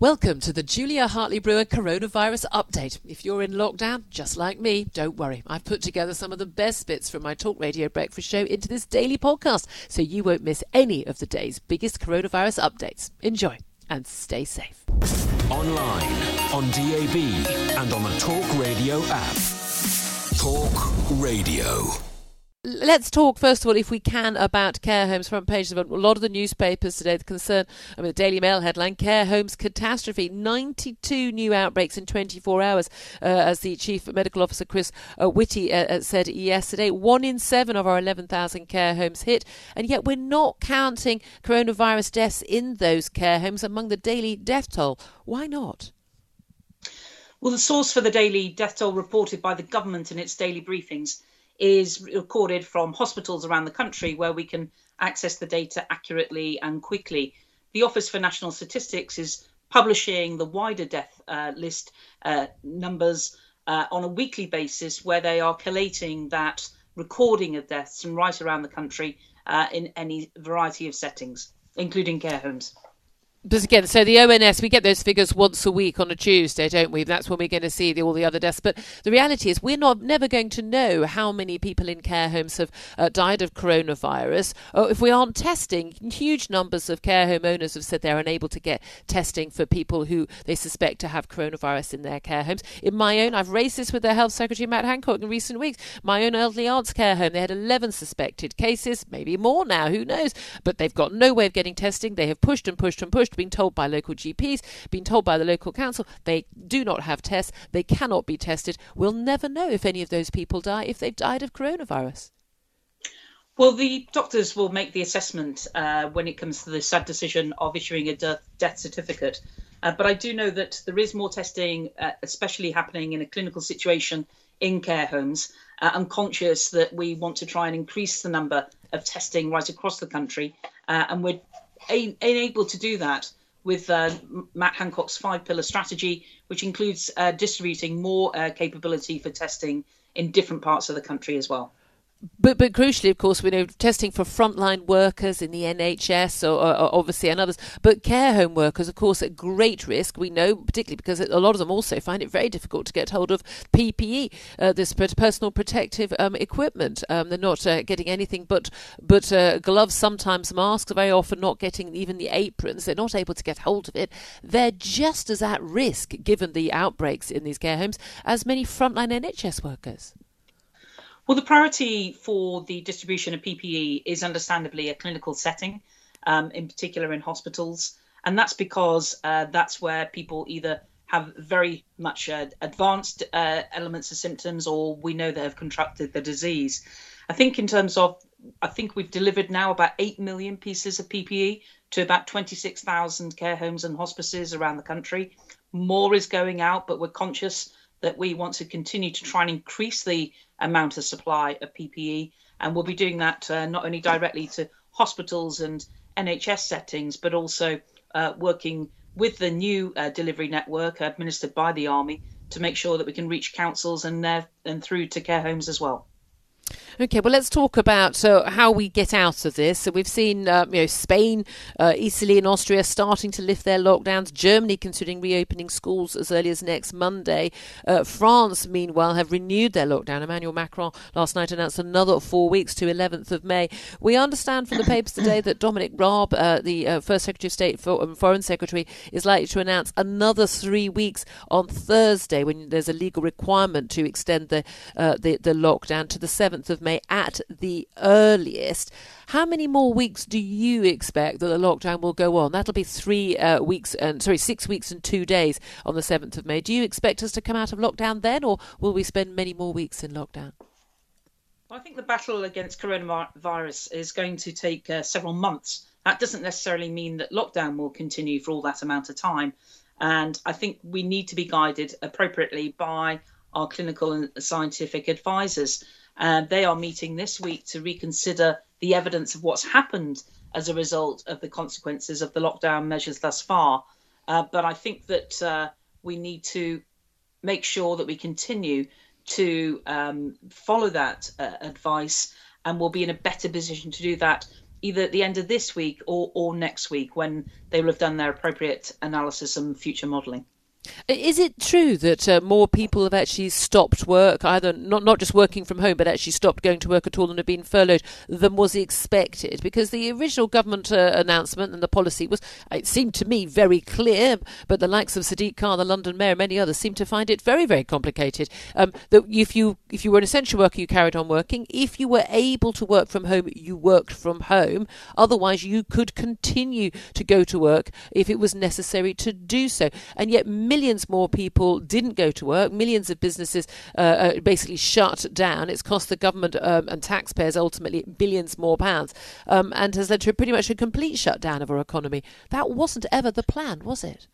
Welcome to the Julia Hartley Brewer coronavirus update. If you're in lockdown, just like me, don't worry. I've put together some of the best bits from my talk radio breakfast show into this daily podcast so you won't miss any of the day's biggest coronavirus updates. Enjoy and stay safe. Online, on DAB, and on the Talk Radio app. Talk Radio. Let's talk first of all, if we can, about care homes. Front pages of a lot of the newspapers today. The concern, I mean, the Daily Mail headline: Care homes catastrophe. Ninety-two new outbreaks in 24 hours, uh, as the chief medical officer Chris uh, Whitty uh, uh said yesterday. One in seven of our 11,000 care homes hit, and yet we're not counting coronavirus deaths in those care homes among the daily death toll. Why not? Well, the source for the daily death toll reported by the government in its daily briefings is recorded from hospitals around the country where we can access the data accurately and quickly. The Office for National Statistics is publishing the wider death uh, list uh, numbers uh, on a weekly basis where they are collating that recording of deaths from right around the country uh, in any variety of settings, including care homes. But again, so the ONS, we get those figures once a week on a Tuesday, don't we? That's when we're going to see the, all the other deaths. But the reality is, we're not never going to know how many people in care homes have uh, died of coronavirus or if we aren't testing. Huge numbers of care home owners have said they're unable to get testing for people who they suspect to have coronavirus in their care homes. In my own, I've raised this with the Health Secretary Matt Hancock in recent weeks. My own elderly aunt's care home, they had 11 suspected cases, maybe more now, who knows? But they've got no way of getting testing. They have pushed and pushed and pushed been told by local GPs, been told by the local council they do not have tests, they cannot be tested. We'll never know if any of those people die if they've died of coronavirus. Well, the doctors will make the assessment uh, when it comes to the sad decision of issuing a death, death certificate. Uh, but I do know that there is more testing, uh, especially happening in a clinical situation in care homes. Uh, I'm conscious that we want to try and increase the number of testing right across the country, uh, and we're a- able to do that with uh, Matt Hancock's five pillar strategy, which includes uh, distributing more uh, capability for testing in different parts of the country as well. But but crucially, of course, we know testing for frontline workers in the NHS, or, or, or, obviously and others, but care home workers, of course, at great risk. We know, particularly because a lot of them also find it very difficult to get hold of PPE, uh, this personal protective um, equipment. Um, they're not uh, getting anything but but uh, gloves, sometimes masks. Very often, not getting even the aprons. They're not able to get hold of it. They're just as at risk, given the outbreaks in these care homes, as many frontline NHS workers. Well, the priority for the distribution of PPE is understandably a clinical setting, um, in particular in hospitals. And that's because uh, that's where people either have very much uh, advanced uh, elements of symptoms or we know they have contracted the disease. I think, in terms of, I think we've delivered now about 8 million pieces of PPE to about 26,000 care homes and hospices around the country. More is going out, but we're conscious that we want to continue to try and increase the amount of supply of PPE. And we'll be doing that uh, not only directly to hospitals and NHS settings, but also uh, working with the new uh, delivery network administered by the Army to make sure that we can reach councils and, and through to care homes as well. Okay, well, let's talk about uh, how we get out of this. So we've seen, uh, you know, Spain, uh, Italy, and Austria starting to lift their lockdowns. Germany considering reopening schools as early as next Monday. Uh, France, meanwhile, have renewed their lockdown. Emmanuel Macron last night announced another four weeks to 11th of May. We understand from the papers today that Dominic Raab, uh, the uh, First Secretary of State, for, um, Foreign Secretary, is likely to announce another three weeks on Thursday when there's a legal requirement to extend the the, the lockdown to the 7th of May. May at the earliest. How many more weeks do you expect that the lockdown will go on? That'll be three uh, weeks and sorry, six weeks and two days on the seventh of May. Do you expect us to come out of lockdown then, or will we spend many more weeks in lockdown? I think the battle against coronavirus is going to take uh, several months. That doesn't necessarily mean that lockdown will continue for all that amount of time. And I think we need to be guided appropriately by our clinical and scientific advisors. Uh, they are meeting this week to reconsider the evidence of what's happened as a result of the consequences of the lockdown measures thus far. Uh, but I think that uh, we need to make sure that we continue to um, follow that uh, advice, and we'll be in a better position to do that either at the end of this week or, or next week when they will have done their appropriate analysis and future modelling. Is it true that uh, more people have actually stopped work, either not not just working from home, but actually stopped going to work at all and have been furloughed than was expected? Because the original government uh, announcement and the policy was, it seemed to me, very clear, but the likes of Sadiq Khan, the London mayor, and many others seem to find it very, very complicated. Um, that if you if you were an essential worker, you carried on working. If you were able to work from home, you worked from home. Otherwise, you could continue to go to work if it was necessary to do so. And yet, millions more people didn't go to work. Millions of businesses uh, uh, basically shut down. It's cost the government um, and taxpayers ultimately billions more pounds um, and has led to pretty much a complete shutdown of our economy. That wasn't ever the plan, was it?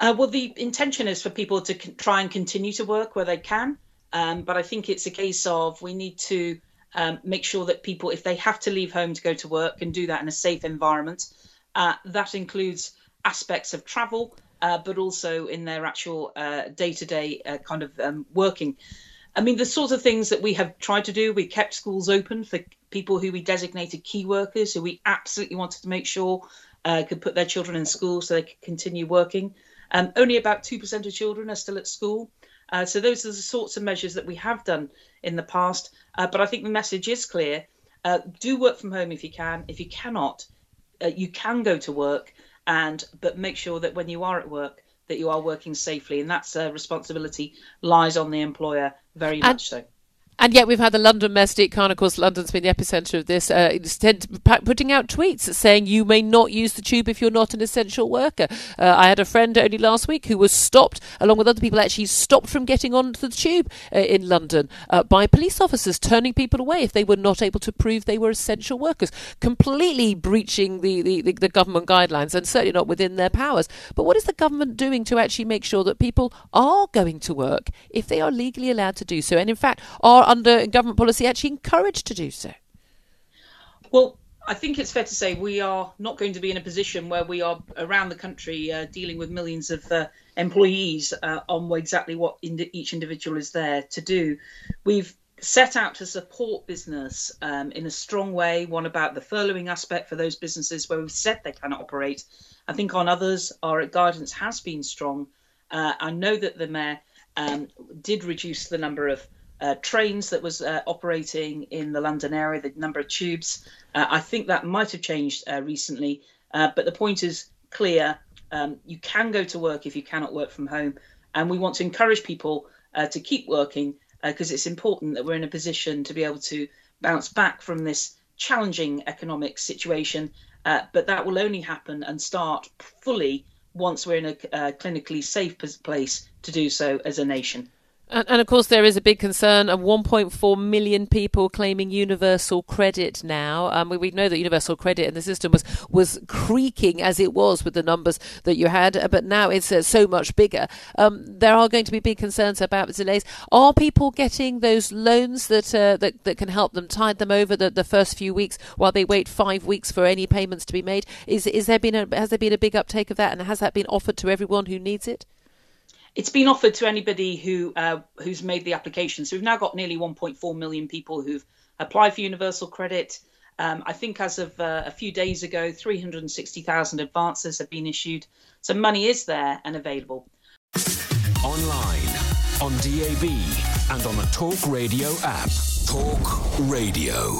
Uh, well, the intention is for people to con- try and continue to work where they can. Um, but I think it's a case of we need to um, make sure that people, if they have to leave home to go to work, can do that in a safe environment. Uh, that includes aspects of travel, uh, but also in their actual day to day kind of um, working. I mean, the sort of things that we have tried to do, we kept schools open for people who we designated key workers, who we absolutely wanted to make sure uh, could put their children in school so they could continue working. Um, only about 2% of children are still at school. Uh, so those are the sorts of measures that we have done in the past. Uh, but I think the message is clear. Uh, do work from home if you can. If you cannot, uh, you can go to work and but make sure that when you are at work that you are working safely and that's a responsibility lies on the employer very and, much so and yet we've had the London Mayor Khan, of course, London's been the epicenter of this, uh, putting out tweets saying you may not use the tube if you're not an essential worker. Uh, I had a friend only last week who was stopped, along with other people, actually stopped from getting onto the tube uh, in London uh, by police officers turning people away if they were not able to prove they were essential workers, completely breaching the, the, the, the government guidelines and certainly not within their powers. But what is the government doing to actually make sure that people are going to work if they are legally allowed to do so, and in fact are are under government policy actually encouraged to do so? Well, I think it's fair to say we are not going to be in a position where we are around the country uh, dealing with millions of uh, employees uh, on exactly what ind- each individual is there to do. We've set out to support business um, in a strong way, one about the furloughing aspect for those businesses where we've said they cannot operate. I think on others, our guidance has been strong. Uh, I know that the mayor um, did reduce the number of uh, trains that was uh, operating in the London area, the number of tubes. Uh, I think that might have changed uh, recently, uh, but the point is clear. Um, you can go to work if you cannot work from home, and we want to encourage people uh, to keep working because it's important that we're in a position to be able to bounce back from this challenging economic situation. but that will only happen and start fully once we're in a clinically safe place to do so as a nation. And, and, of course, there is a big concern of 1.4 million people claiming universal credit now. Um, we, we, know that universal credit in the system was was creaking as it was with the numbers that you had, uh, but now it's uh, so much bigger. Um, there are going to be big concerns about delays. Are people getting those loans that uh, that, that can help them tide them over the, the first few weeks while they wait five weeks for any payments to be made? Is is there been a has there been a big uptake of that, and has that been offered to everyone who needs it? It's been offered to anybody who uh, who's made the application. So we've now got nearly 1.4 million people who've applied for universal credit. Um, I think as of uh, a few days ago, 360,000 advances have been issued. So money is there and available. Online, on DAB, and on the Talk Radio app. Talk Radio.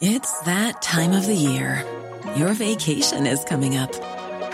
It's that time of the year. Your vacation is coming up.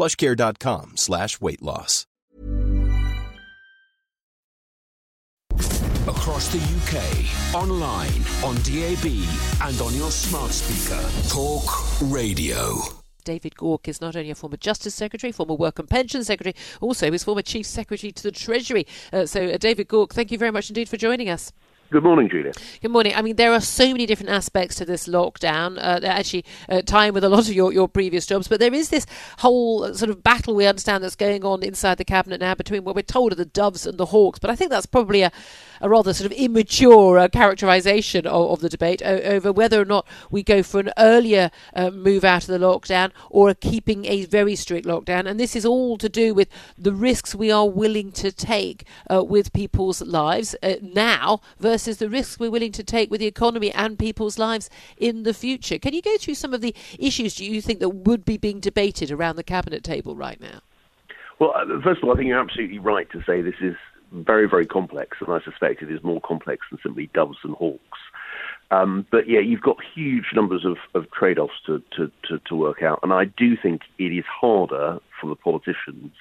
plushcare.com slash weight loss. Across the UK, online, on DAB, and on your smart speaker. Talk Radio. David Gauke is not only a former Justice Secretary, former Work and Pension Secretary, also he was former Chief Secretary to the Treasury. Uh, so, uh, David Gauke, thank you very much indeed for joining us. Good morning, Julia. Good morning. I mean, there are so many different aspects to this lockdown uh, that actually uh, in with a lot of your, your previous jobs. But there is this whole uh, sort of battle we understand that's going on inside the cabinet now between what we're told are the doves and the hawks. But I think that's probably a, a rather sort of immature uh, characterization of, of, the debate o- over whether or not we go for an earlier uh, move out of the lockdown or keeping a very strict lockdown. And this is all to do with the risks we are willing to take uh, with people's lives now versus versus the risks we're willing to take with the economy and people's lives in the future. Can you go through some of the issues do you think that would be being debated around the cabinet table right now? Well, uh, first of all, I think you're absolutely right to say this is very, very complex, and I suspect it is more complex than simply doves and hawks. Um, but yeah, you've got huge numbers of, of trade offs to, to, to, to, work out, and I do think it is harder for the politicians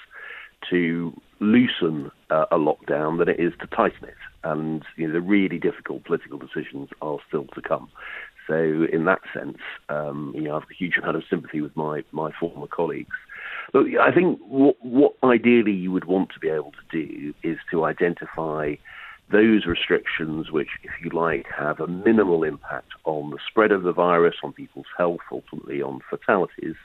to loosen uh, a lockdown than it is to tighten it. And you know, the really difficult political decisions are still to come. So, in that sense, um, you know, I have a huge amount of sympathy with my, my former colleagues. But I think what, what ideally you would want to be able to do is to identify those restrictions which, if you like, have a minimal impact on the spread of the virus, on people's health, ultimately on fatalities,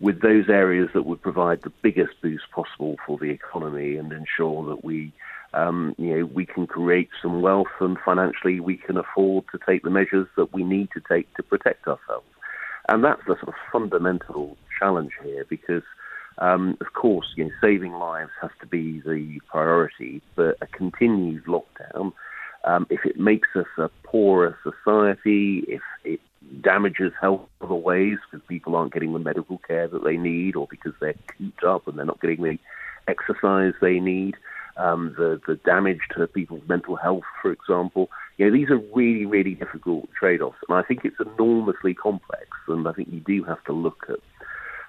with those areas that would provide the biggest boost possible for the economy and ensure that we, um, you know, we can create some wealth and financially we can afford to take the measures that we need to take to protect ourselves. And that's the sort of fundamental challenge here because, um, of course, you know, saving lives has to be the priority, but a continued lockdown, um, if it makes us a poorer society, if it damages health other ways because people aren't getting the medical care that they need or because they're cooped up and they're not getting the exercise they need. Um, the, the damage to people's mental health, for example. You know, these are really, really difficult trade-offs, and I think it's enormously complex. And I think you do have to look at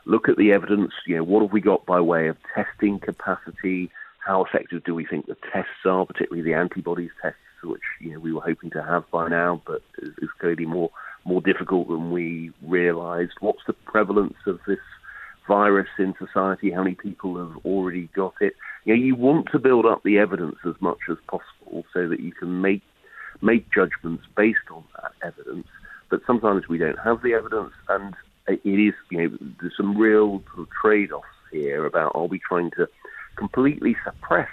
look at the evidence. You know, what have we got by way of testing capacity? How effective do we think the tests are, particularly the antibodies tests, which you know we were hoping to have by now, but is, clearly more more difficult than we realised. What's the prevalence of this virus in society? How many people have already got it? You know, you want to build up the evidence as much as possible so that you can make make judgments based on that evidence. But sometimes we don't have the evidence, and it is you know there's some real sort of trade-offs here about are we trying to completely suppress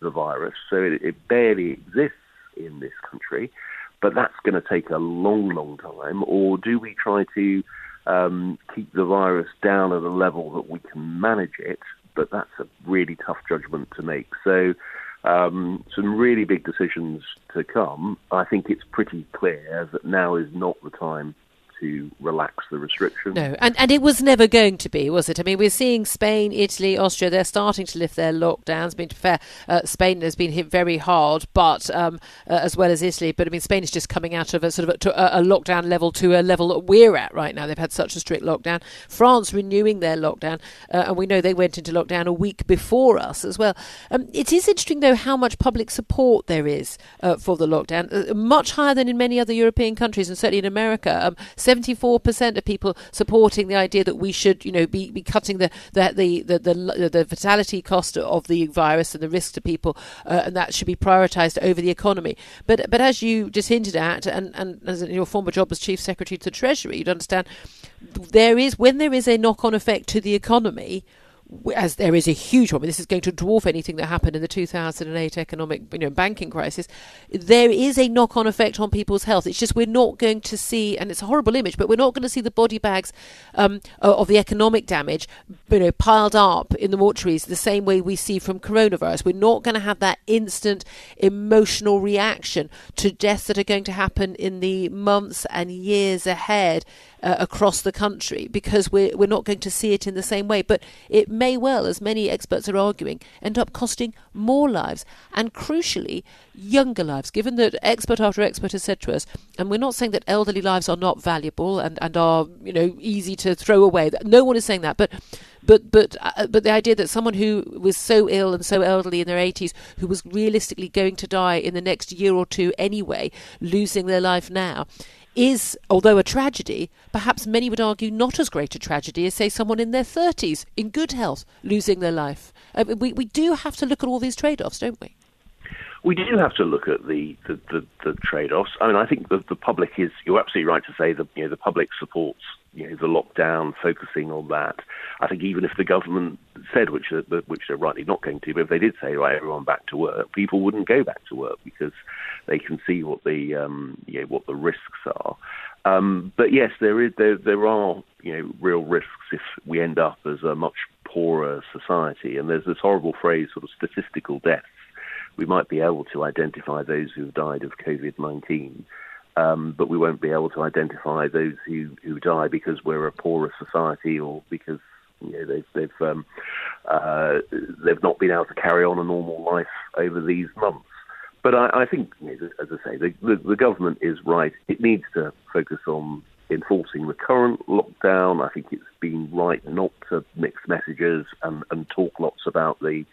the virus so it, it barely exists in this country but that's going to take a long, long time. Or do we try to um, keep the virus down at a level that we can manage it? But that's a really tough judgment to make. So, um, some really big decisions to come. I think it's pretty clear that now is not the time to relax the restrictions. No, and, and it was never going to be, was it? I mean, we're seeing Spain, Italy, Austria, they're starting to lift their lockdowns. I mean, fair, uh, Spain has been hit very hard, but um, uh, as well as Italy. But I mean, Spain is just coming out of a sort of a, a, lockdown level to a level that we're at right now. They've had such a strict lockdown. France renewing their lockdown, uh, and we know they went into lockdown a week before us as well. Um, it is interesting, though, how much public support there is uh, for the lockdown, uh, much higher than in many other European countries, and certainly in America. Um, 74% of people supporting the idea that we should, you know, be, be cutting the the, the, the, the, the fatality cost of the virus and the risk to people, uh, and that should be prioritised over the economy. But but as you just hinted at, and, and as in your former job as Chief Secretary to the Treasury, you'd understand there is when there is a knock on effect to the economy as there is a huge one, this is going to dwarf anything that happened in the 2008 economic, you know, banking crisis. There is a knock-on effect on people's health. It's just we're not going to see, and it's a horrible image, but we're not going to see the body bags um, of the economic damage, you know, piled up in the mortuaries the same way we see from coronavirus. We're not going to have that instant emotional reaction to deaths that are going to happen in the months and years ahead uh, across the country because we're, we're not going to see it in the same way. But it may well, as many experts are arguing, end up costing more lives and crucially, younger lives, given that expert after expert has said to us, and we're not saying that elderly lives are not valuable and, and are, you know, easy to throw away. No one is saying that, but but but uh, but the idea that someone who was so ill and so elderly in their 80s who was realistically going to die in the next year or two anyway losing their life now is, although a tragedy, perhaps many would argue not as great a tragedy as, say, someone in their 30s in good health losing their life. Uh, we, we do have to look at all these trade offs, don't we? We do have to look at the, the, the, the trade offs. I mean, I think the, the public is, you're absolutely right to say that you know, the public supports you know, the lockdown, focusing on that. I think even if the government said, which which they're rightly not going to, but if they did say, right, everyone back to work, people wouldn't go back to work because they can see what the um, know, what the risks are. Um, but yes, there is there there are you know real risks if we end up as a much poorer society. And there's this horrible phrase, sort of statistical deaths. We might be able to identify those who've died of COVID nineteen. Um, but we won't be able to identify those who, who die because we're a poorer society or because you know, they've they've um, uh, they've not been able to carry on a normal life over these months. But I, I think, as I say, the, the, the government is right. It needs to focus on enforcing the current lockdown. I think it's been right not to mix messages and, and talk lots about the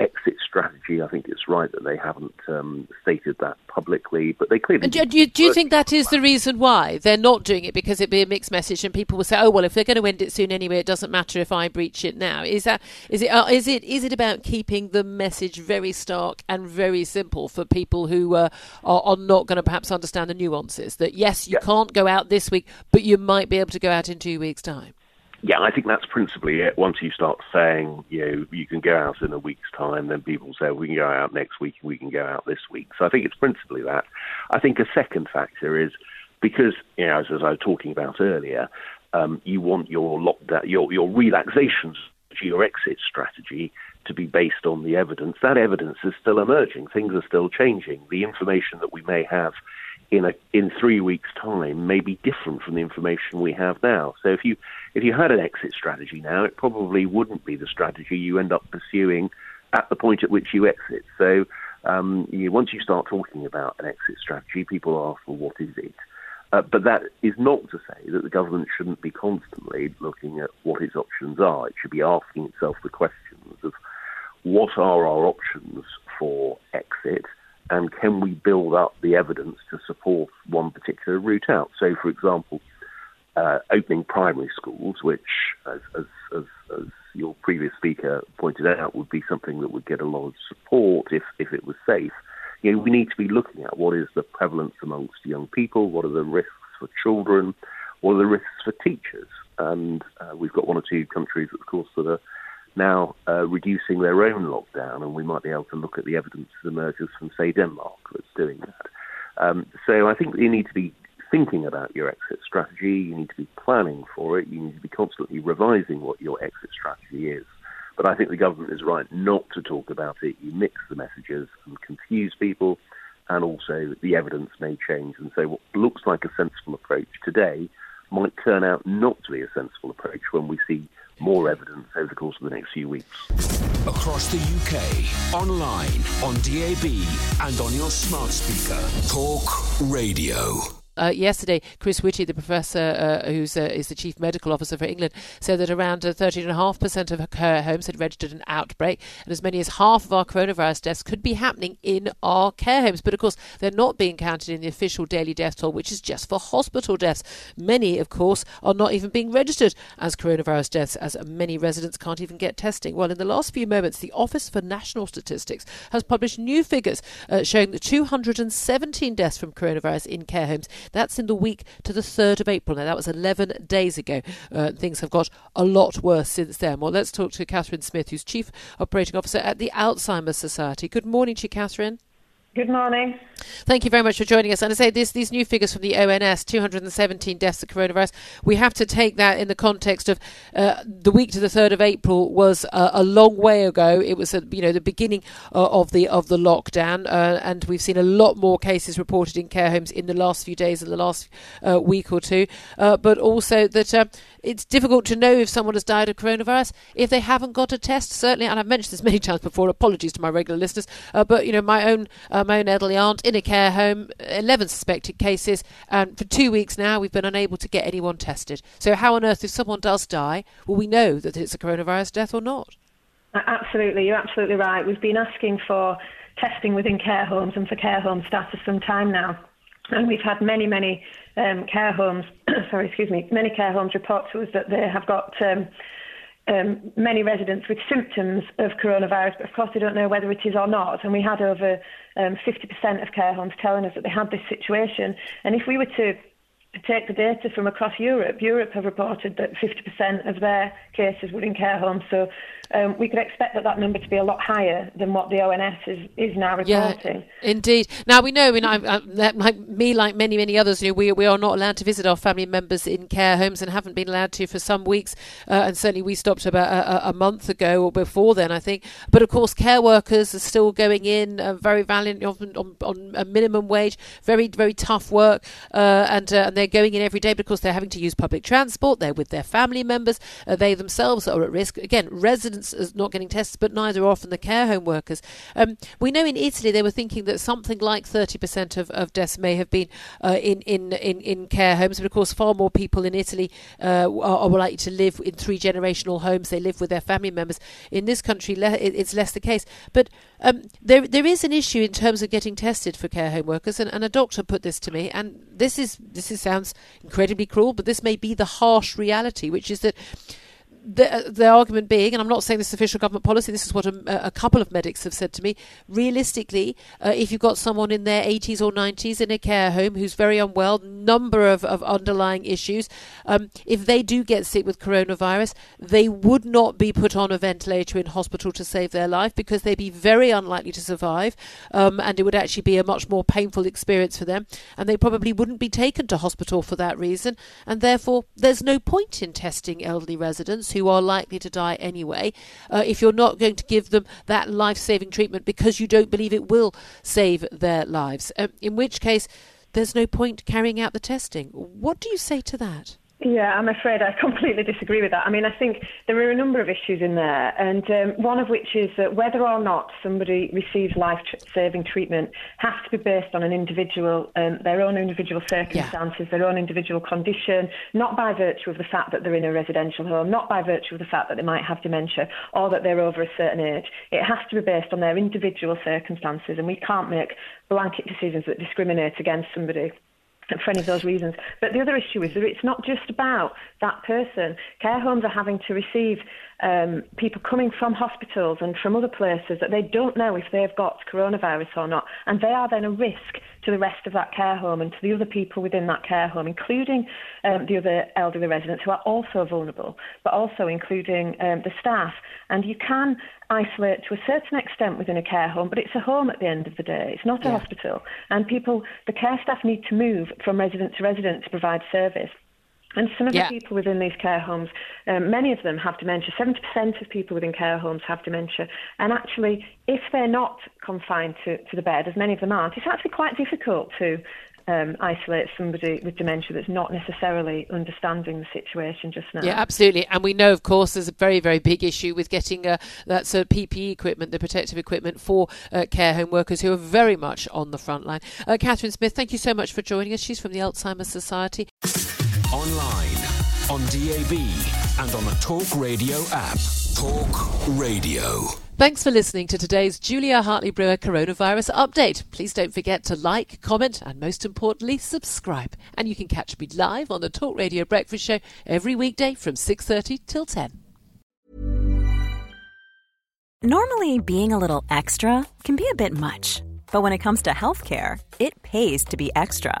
exit strategy. I think it's right that they haven't um, stated that publicly, but they clearly. And do, do, you, do you think that is the reason why they're not doing it because it'd be a mixed message, and people will say, "Oh well, if they're going to end it soon anyway, it doesn't matter if I breach it now." Is that is it uh, is it is it about keeping the message very stark and very simple for people who uh, are, are, not going to perhaps understand the nuances? That yes, you yeah. can't go out this week, but you might be able to go out in two weeks' time yeah, I think that's principally it. Once you start saying, you know, you can go out in a week's time, then people say, we can go out next week, we can go out this week. So I think it's principally that. I think a second factor is because, you know, as, as I was talking about earlier, um, you want your lockdown, your, your relaxations, your exit strategy to be based on the evidence. That evidence is still emerging. Things are still changing. The information that we may have in a in three weeks' time may be different from the information we have now. So if you if you had an exit strategy now, it probably wouldn't be the strategy you end up pursuing at the point at which you exit. So um, you, once you start talking about an exit strategy, people ask, well, what is it? Uh, but that is not to say that the government shouldn't be constantly looking at what its options are. It should be asking itself the questions of what are our options for exit and can we build up the evidence to support one particular route out? So, for example, uh, opening primary schools, which, as, as, as, as, your previous speaker pointed out, would be something that would get a lot of support if, if it was safe. You know, we need to be looking at what is the prevalence amongst young people, what are the risks for children, what are the risks for teachers, and uh, we've got one or two countries, of course, that are now uh, reducing their own lockdown, and we might be able to look at the evidence that emerges from, say, Denmark that's doing that. Um, so I think you need to be thinking about your exit strategy. You need to be planning for it. You need to be constantly revising what your exit strategy is. But I think the government is right not to talk about it. You mix the messages and confuse people, and also the evidence may change. And so, what looks like a sensible approach today might turn out not to be a sensible approach when we see more evidence over the course of the next few weeks. Across the UK, online, on DAB, and on your smart speaker. Talk Radio. Uh, yesterday, Chris Whitty, the professor uh, who uh, is the chief medical officer for England, said that around 13.5% uh, of care homes had registered an outbreak, and as many as half of our coronavirus deaths could be happening in our care homes. But of course, they're not being counted in the official daily death toll, which is just for hospital deaths. Many, of course, are not even being registered as coronavirus deaths, as many residents can't even get testing. Well, in the last few moments, the Office for National Statistics has published new figures uh, showing that 217 deaths from coronavirus in care homes that's in the week to the 3rd of April. Now, that was 11 days ago. Uh, things have got a lot worse since then. Well, let's talk to Catherine Smith, who's Chief Operating Officer at the Alzheimer's Society. Good morning to you, Catherine. Good morning. Thank you very much for joining us. And I say this, these new figures from the ONS, 217 deaths of coronavirus, we have to take that in the context of uh, the week to the 3rd of April was uh, a long way ago. It was, you know, the beginning uh, of the of the lockdown, uh, and we've seen a lot more cases reported in care homes in the last few days, in the last uh, week or two. Uh, but also that it's difficult to know if someone has died of coronavirus if they haven't got a test. Certainly, and I've mentioned this many times before. Apologies to my regular listeners, but you know, my own my own elderly aunt in a care home, 11 suspected cases, and for two weeks now we've been unable to get anyone tested. So, how on earth, if someone does die, will we know that it's a coronavirus death or not? Absolutely, you're absolutely right. We've been asking for testing within care homes and for care home staff for some time now. And we've had many, many um, care homes, sorry, excuse me, many care homes report to us that they have got um, um, many residents with symptoms of coronavirus, but of course they don't know whether it is or not. And we had over um, 50% of care homes telling us that they had this situation. And if we were to take the data from across Europe, Europe have reported that 50% of their cases were in care homes. So um, we could expect that that number to be a lot higher than what the ONS is, is now reporting. Yeah, indeed. Now we know, I mean, I, I, like me, like many, many others, you know, we, we are not allowed to visit our family members in care homes and haven't been allowed to for some weeks. Uh, and certainly we stopped about a, a, month ago or before then, I think. But of course, care workers are still going in, uh, very valiant, on, on, on, a minimum wage, very, very tough work. Uh, and, uh, and they're going in every day because they're having to use public transport. They're with their family members. Uh, they themselves are at risk. Again, residents are not getting tested, but neither are often the care home workers. Um, we know in Italy they were thinking that something like 30% of, of deaths may have been uh, in, in, in, in care homes, but of course, far more people in Italy uh, are, are, likely to live in three generational homes. They live with their family members. In this country, le- it's less the case. But um, there, there is an issue in terms of getting tested for care home workers, and, and a doctor put this to me, and this is this is, sounds incredibly cruel, but this may be the harsh reality, which is that the, the argument being, and I'm not saying this is official government policy, this is what a, a couple of medics have said to me. Realistically, uh, if you've got someone in their 80s or 90s in a care home who's very unwell, number of, of underlying issues, um, if they do get sick with coronavirus, they would not be put on a ventilator in hospital to save their life because they'd be very unlikely to survive, um, and it would actually be a much more painful experience for them, and they probably wouldn't be taken to hospital for that reason, and therefore there's no point in testing elderly residents who are likely to die anyway, uh, if you're not going to give them that life saving treatment because you don't believe it will save their lives. Um, in which case, there's no point carrying out the testing. What do you say to that? Yeah, I'm afraid I completely disagree with that. I mean, I think there are a number of issues in there, and um, one of which is that whether or not somebody receives life-saving treatment has to be based on an individual, um, their own individual circumstances, yeah. their own individual condition, not by virtue of the fact that they're in a residential home, not by virtue of the fact that they might have dementia or that they're over a certain age. It has to be based on their individual circumstances, and we can't make blanket decisions that discriminate against somebody for any of those reasons. But the other issue is that it's not just about that person. Care homes are having to receive um, people coming from hospitals and from other places that they don't know if they've got coronavirus or not, and they are then a risk to the rest of that care home and to the other people within that care home, including um, the other elderly residents who are also vulnerable, but also including um, the staff. And you can isolate to a certain extent within a care home, but it's a home at the end of the day. It's not a yeah. hospital. And people, the care staff need to move from resident to resident to provide service. And some of yeah. the people within these care homes, um, many of them have dementia. 70% of people within care homes have dementia. And actually, if they're not confined to, to the bed, as many of them aren't, it's actually quite difficult to um, isolate somebody with dementia that's not necessarily understanding the situation just now. Yeah, absolutely. And we know, of course, there's a very, very big issue with getting uh, that sort of PPE equipment, the protective equipment for uh, care home workers who are very much on the front line. Uh, Catherine Smith, thank you so much for joining us. She's from the Alzheimer's Society online, on DAB, and on the Talk Radio app. Talk Radio. Thanks for listening to today's Julia Hartley Brewer coronavirus update. Please don't forget to like, comment, and most importantly, subscribe. And you can catch me live on the Talk Radio Breakfast Show every weekday from 6:30 till 10. Normally, being a little extra can be a bit much, but when it comes to healthcare, it pays to be extra